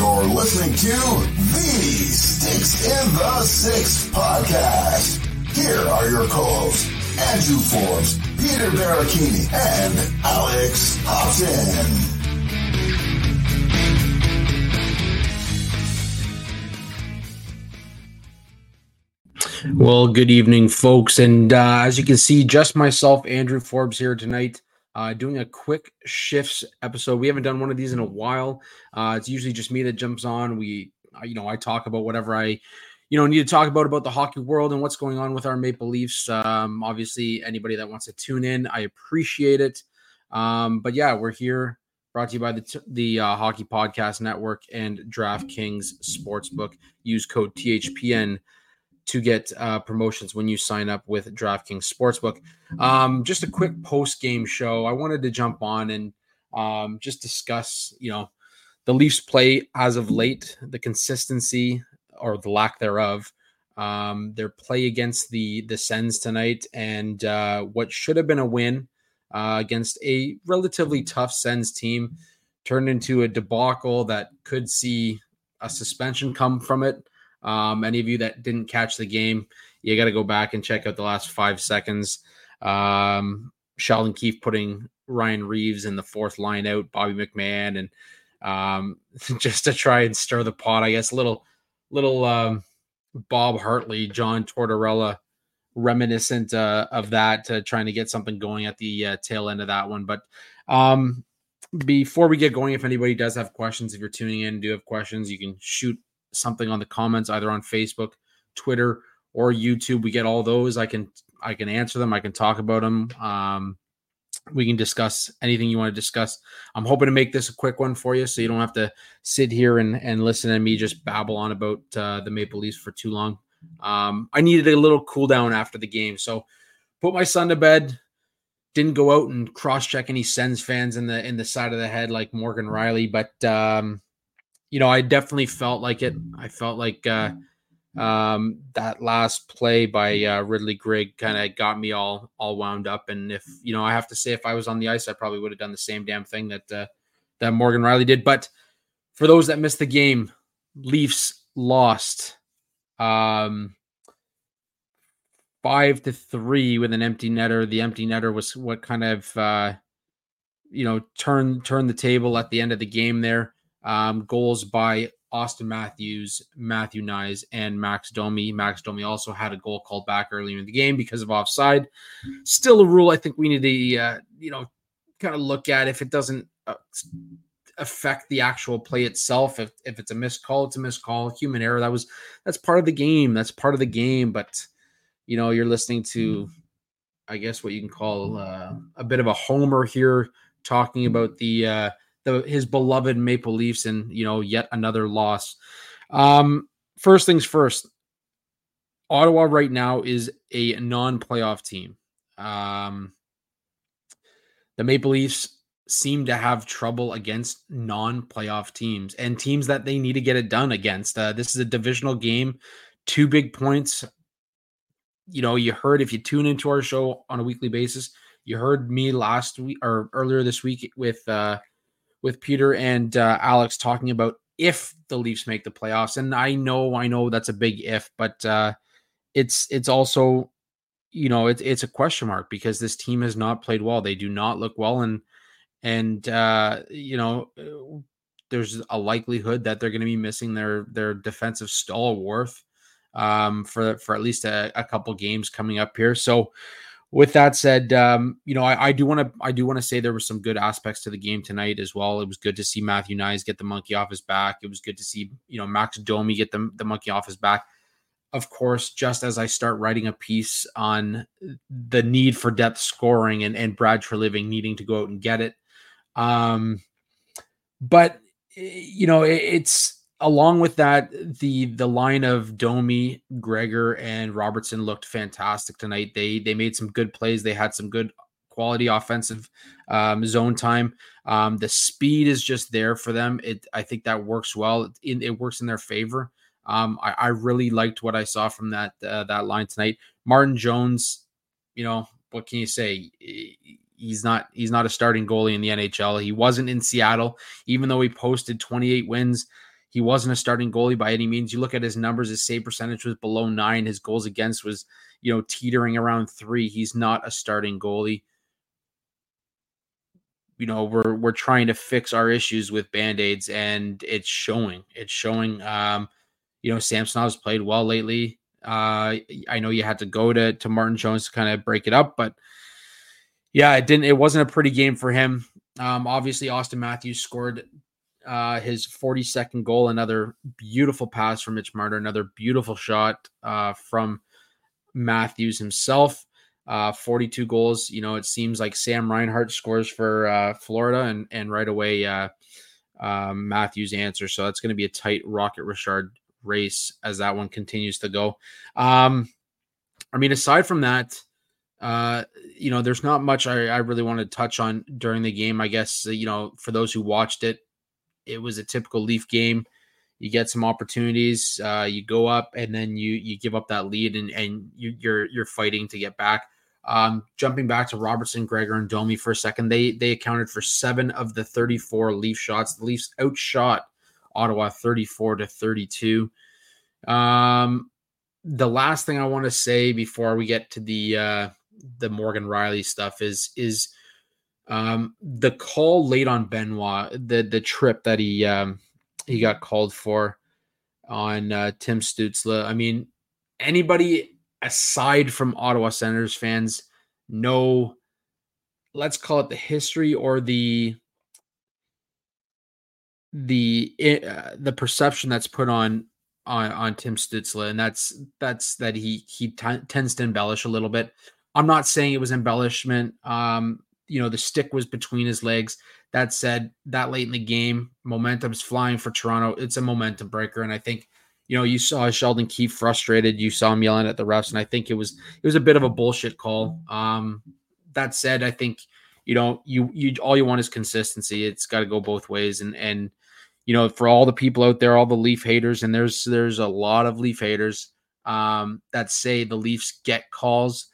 You're listening to the Sticks in the Six podcast. Here are your co-hosts, Andrew Forbes, Peter Baracchini, and Alex Hobson. Well, good evening, folks. And uh, as you can see, just myself, Andrew Forbes, here tonight, uh, doing a quick shifts episode. We haven't done one of these in a while. Uh, it's usually just me that jumps on. We, uh, you know, I talk about whatever I, you know, need to talk about about the hockey world and what's going on with our Maple Leafs. Um, obviously, anybody that wants to tune in, I appreciate it. Um, but yeah, we're here, brought to you by the the uh, Hockey Podcast Network and DraftKings Sportsbook. Use code THPN to get uh, promotions when you sign up with DraftKings Sportsbook. Um, just a quick post game show. I wanted to jump on and um, just discuss, you know, the Leafs play as of late, the consistency or the lack thereof. Um, their play against the the Sens tonight, and uh, what should have been a win uh, against a relatively tough Sens team turned into a debacle that could see a suspension come from it. Um, any of you that didn't catch the game, you got to go back and check out the last five seconds. Um, Sheldon Keefe putting Ryan Reaves in the fourth line out, Bobby McMann, and um, just to try and stir the pot, I guess. A little, little um, Bob Hartley, John Tortorella, reminiscent uh, of that, uh, trying to get something going at the uh, tail end of that one. But um, before we get going, if anybody does have questions, if you're tuning in, do have questions, you can shoot something on the comments either on Facebook, Twitter, or YouTube. We get all those. I can I can answer them. I can talk about them. Um, we can discuss anything you want to discuss. I'm hoping to make this a quick one for you, so you don't have to sit here and and listen to me just babble on about uh, the Maple Leafs for too long. Um, I needed a little cool down after the game, so put my son to bed. Didn't go out and cross check any Sens fans in the in the side of the head like Morgan Rielly, but um, you know, I definitely felt like it. I felt like uh, um, that last play by uh, Ridly Greig kind of got me all all wound up. And if you know, I have to say, if I was on the ice, I probably would have done the same damn thing that uh, that Morgan Rielly did. But for those that missed the game, Leafs lost um, five to three with an empty netter. The empty netter was what kind of uh, you know turned turned the table at the end of the game there. Um, goals by Auston Matthews, Matthew Knies, and Max Domi. Max Domi also had a goal called back earlier in the game because of offside. Still a rule I think we need to, uh, you know, kind of look at if it doesn't uh, affect the actual play itself. If, if it's a missed call, it's a missed call. Human error. That was that's part of the game. That's part of the game. But you know, you're listening to, I guess, what you can call uh, a bit of a homer here, talking about the. The his beloved Maple Leafs and you know yet another loss. Um, first things first, Ottawa right now is a non-playoff team. Um, the Maple Leafs seem to have trouble against non-playoff teams and teams that they need to get it done against. Uh, this is a divisional game, two big points. You know, you heard if you tune into our show on a weekly basis, you heard me last week or earlier this week with uh, with Peter and uh, Alex talking about if the Leafs make the playoffs. And I know, I know that's a big if, but uh, it's it's also you know, it's it's a question mark because this team has not played well. They do not look well, and and uh, you know, uh, there's a likelihood that they're going to be missing their their defensive stalwart um, for for at least a, a couple games coming up here. So, with that said, um, you know, I, do want to I do want to say there were some good aspects to the game tonight as well. It was good to see Matthew Knies get the monkey off his back. It was good to see you know Max Domi get the the monkey off his back of course, just as I start writing a piece on the need for depth scoring and, and Brad Treliving needing to go out and get it. Um, but you know, it, it's along with that, the the line of Domi, Gregor, and Robertson looked fantastic tonight. They they made some good plays. They had some good quality offensive um, zone time. Um, the speed is just there for them. It I think that works well. It, it works in their favor. Um, I, I, really liked what I saw from that uh, that line tonight. Martin Jones, you know, what can you say? He's not he's not a starting goalie in the NHL. He wasn't in Seattle, even though he posted 28 wins. He wasn't a starting goalie by any means. You look at his numbers; his save percentage was below nine. His goals against was, you know, teetering around three. He's not a starting goalie. You know, we're we're trying to fix our issues with band aids, and it's showing. It's showing. Um, you know, Samsonov's played well lately. Uh, I know you had to go to to Martin Jones to kind of break it up, but yeah, it didn't. It wasn't a pretty game for him. Um, obviously, Auston Matthews scored uh, his 42nd goal. Another beautiful pass from Mitch Marner. Another beautiful shot uh, from Matthews himself. Uh, 42 goals. You know, it seems like Sam Reinhart scores for uh, Florida, and and right away uh, um, Matthews answers. So that's going to be a tight Rocket Richard race as that one continues to go. Um, I mean, aside from that, uh, you know, there's not much I, I really want to touch on during the game. I guess, you know, for those who watched it, it was a typical Leaf game. You get some opportunities, uh, you go up, and then you you give up that lead, and and you, you're you're fighting to get back. Um, jumping back to Robertson, Gregor, and Domi for a second, they they accounted for seven of the 34 Leaf shots. The Leafs outshot Ottawa 34 to 32. Um, the last thing I want to say before we get to the uh, the Morgan Rielly stuff is is um, the call late on Benoit, the the trip that he um, he got called for on uh, Tim Stützle. I mean, anybody aside from Ottawa Senators fans know, let's call it the history or the the uh, the perception that's put on on on Tim Stützle, and that's that's that he he t- tends to embellish a little bit. I'm not saying it was embellishment. Um, you know, the stick was between his legs. That said, that late in the game, momentum's flying for Toronto. It's a momentum breaker, and I think you know you saw Sheldon Keefe frustrated. You saw him yelling at the refs, and I think it was it was a bit of a bullshit call. Um, that said, I think you know you you all you want is consistency. It's got to go both ways, and and you know, for all the people out there, all the Leaf haters, and there's there's a lot of Leaf haters um, that say the Leafs get calls.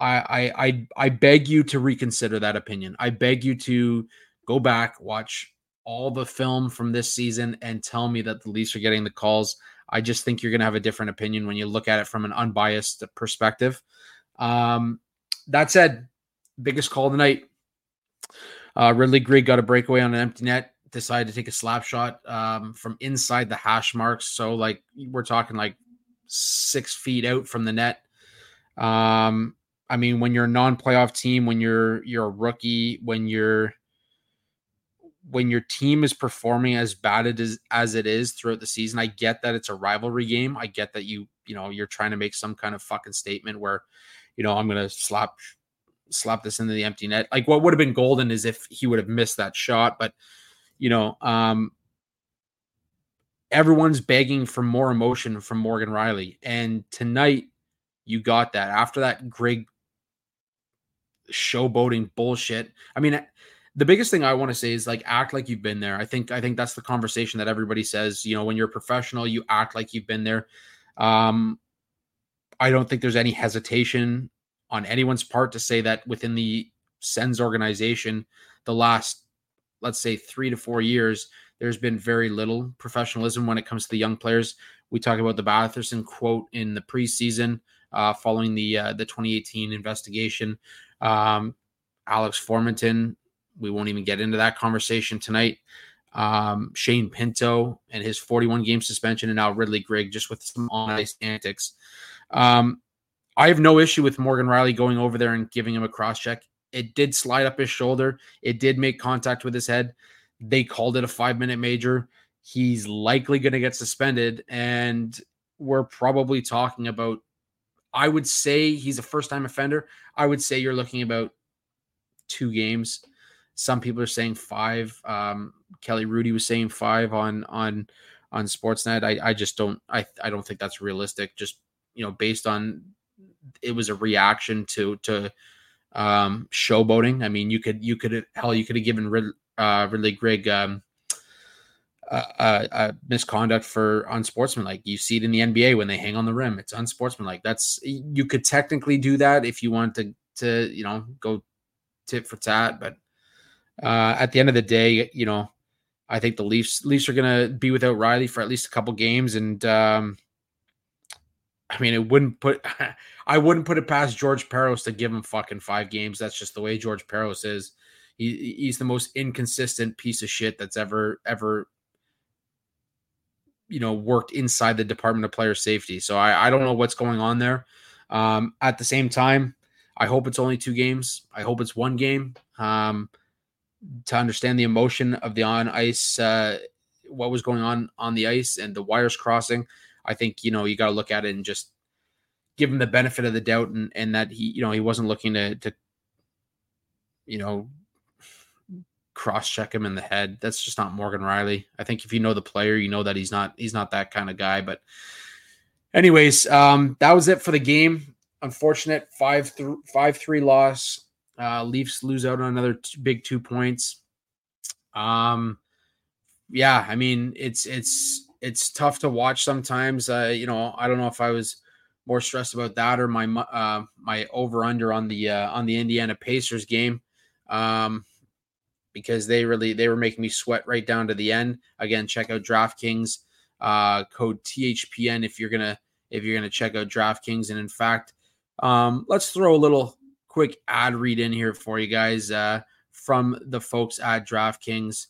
I, I I beg you to reconsider that opinion. I beg you to go back, watch all the film from this season, and tell me that the Leafs are getting the calls. I just think you're going to have a different opinion when you look at it from an unbiased perspective. Um, that said, biggest call tonight. Uh, Ridly Greig got a breakaway on an empty net decided to take a slap shot um, from inside the hash marks. So like we're talking like six feet out from the net. Um, I mean, when you're a non-playoff team, when you're you're a rookie, when you're when your team is performing as bad as as it is throughout the season, I get that it's a rivalry game. I get that you you know you're trying to make some kind of fucking statement where, you know, I'm gonna slap slap this into the empty net. Like what would have been golden is if he would have missed that shot, but you know, um, everyone's begging for more emotion from Morgan Rielly, And tonight, you got that. After that Greig showboating bullshit. I mean, the biggest thing I want to say is like act like you've been there. I think I think that's the conversation that everybody says. You know, when you're a professional, you act like you've been there. Um, I don't think there's any hesitation on anyone's part to say that within the Sens organization, the last let's say three to four years, there's been very little professionalism when it comes to the young players. We talk about the Batherson quote in the preseason uh, following the uh, the 2018 investigation. Um, Alex Formenton, we won't even get into that conversation tonight. Um, Shane Pinto and his 41 game suspension, and now Ridly Greig just with some on ice antics. Um, I have no issue with Morgan Rielly going over there and giving him a cross check. It did slide up his shoulder. It did make contact with his head. They called it a five minute major. He's likely going to get suspended. And we're probably talking about, I would say he's a first time offender. I would say you're looking about two games. Some people are saying five. Um, Kelly Hrudey was saying five on on on Sportsnet. I, I just don't I I don't think that's realistic. Just you know, based on it was a reaction to to um showboating. I mean, you could you could hell you could have given Rid, uh Ridly Greig um uh, uh, misconduct for unsportsmanlike. You see it in the NBA when they hang on the rim. It's unsportsmanlike. That's you could technically do that if you want to to you know go tit for tat, but uh, at the end of the day, you know, I think the Leafs Leafs are gonna be without Rielly for at least a couple games, and um, I mean, it wouldn't put I wouldn't put it past George Parros to give him fucking five games. That's just the way George Parros is. He, he's the most inconsistent piece of shit that's ever ever you know worked inside the Department of Player Safety. So I, I don't know what's going on there. Um, at the same time, I hope it's only two games. I hope it's one game. Um, to understand the emotion of the on ice, uh, what was going on on the ice and the wires crossing. I think you know you got to look at it and just give him the benefit of the doubt and and that he you know he wasn't looking to to you know cross check him in the head. That's just not Morgan Rielly. I think if you know the player, you know that he's not he's not that kind of guy. But anyways, um, that was it for the game. Unfortunate five th- five three loss. Uh, Leafs lose out on another big two points. Um, yeah, I mean it's it's it's tough to watch sometimes. Uh, you know, I don't know if I was more stressed about that or my uh, my over under on the uh, on the Indiana Pacers game. Um, because they really they were making me sweat right down to the end. Again, check out DraftKings uh, code THPN if you're gonna if you're gonna check out DraftKings. And in fact, um, let's throw a little quick ad read in here for you guys uh, from the folks at DraftKings.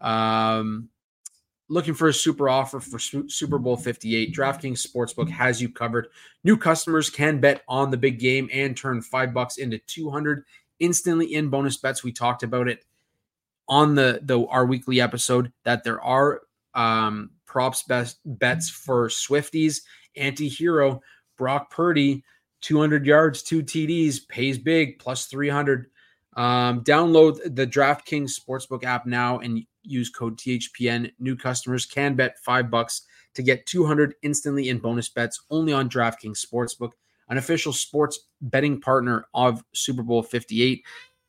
Um, looking for a super offer for Super Bowl 58, DraftKings Sportsbook has you covered. New customers can bet on the big game and turn five bucks into 200 instantly in bonus bets. We talked about it on the the our weekly episode that there are um, props best bets for Swifties. Anti-hero Brock Purdy, 200 yards, two TDs, pays big, plus 300. Um, download the DraftKings Sportsbook app now and use code THPN. New customers can bet five bucks to get 200 instantly in bonus bets only on DraftKings Sportsbook, an official sports betting partner of Super Bowl 58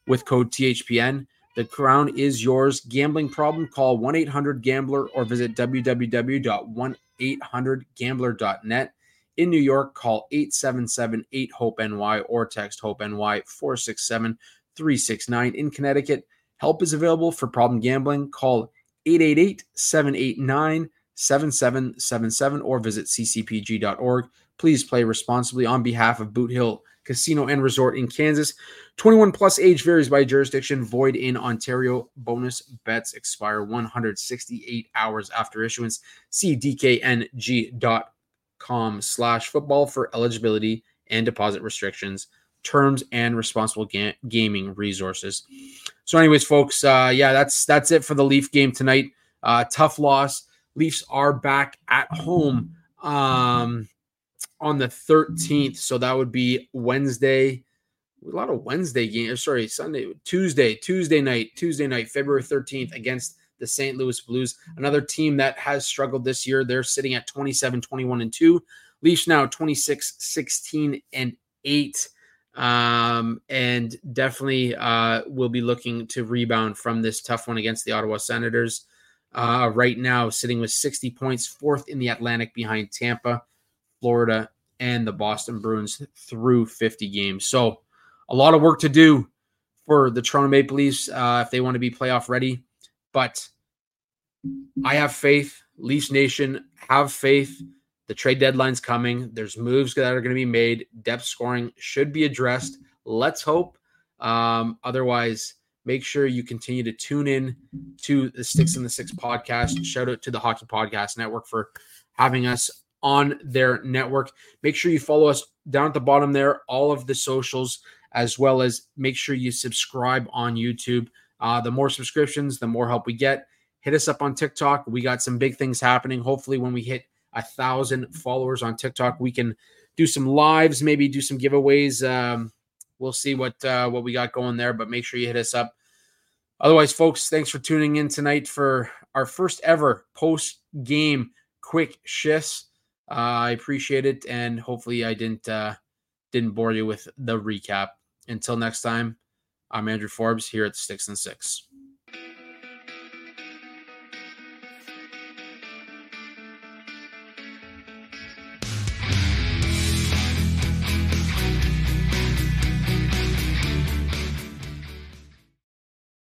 with code THPN. The crown is yours. Gambling problem? Call 1 800 Gambler or visit www.1800Gambler.net. In New York, call 877 8 HOPE NY or text HOPE NY 467 369. In Connecticut, help is available for problem gambling. Call 888 789 7777 or visit ccpg.org. Please play responsibly on behalf of Boot Hill Casino and Resort in Kansas. 21 plus age varies by jurisdiction. Void in Ontario. Bonus bets expire 168 hours after issuance. See dkng.com slash football for eligibility and deposit restrictions, terms, and responsible ga- gaming resources. So, anyways, folks, uh, yeah, that's that's it for the Leaf game tonight. Uh, tough loss. Leafs are back at home. Um, on the 13th. So that would be Wednesday. A lot of Wednesday games. Sorry, Sunday, Tuesday, Tuesday night, Tuesday night, February 13th against the St. Louis Blues. Another team that has struggled this year. They're sitting at 27, 21, and 2. Leafs now 26, 16, and 8. Um, and definitely uh, will be looking to rebound from this tough one against the Ottawa Senators. Uh, right now, sitting with 60 points, fourth in the Atlantic behind Tampa. Florida, and the Boston Bruins through 50 games. So a lot of work to do for the Toronto Maple Leafs uh, if they want to be playoff ready. But I have faith. Leafs Nation, have faith. The trade deadline's coming. There's moves that are going to be made. Depth scoring should be addressed. Let's hope. Um, otherwise, make sure you continue to tune in to the Sticks in the Six podcast. Shout out to the Hockey Podcast Network for having us on their network. Make sure you follow us down at the bottom there, all of the socials, as well as make sure you subscribe on YouTube. Uh, the more subscriptions, the more help we get. Hit us up on TikTok. We got some big things happening. Hopefully, when we hit a thousand followers on TikTok, we can do some lives, maybe do some giveaways. Um, we'll see what uh, what we got going there, but make sure you hit us up. Otherwise, folks, thanks for tuning in tonight for our first ever post game quick shifts. I appreciate it, and hopefully, I didn't uh, didn't bore you with the recap. Until next time, I'm Andrew Forbes here at Sticks and Six.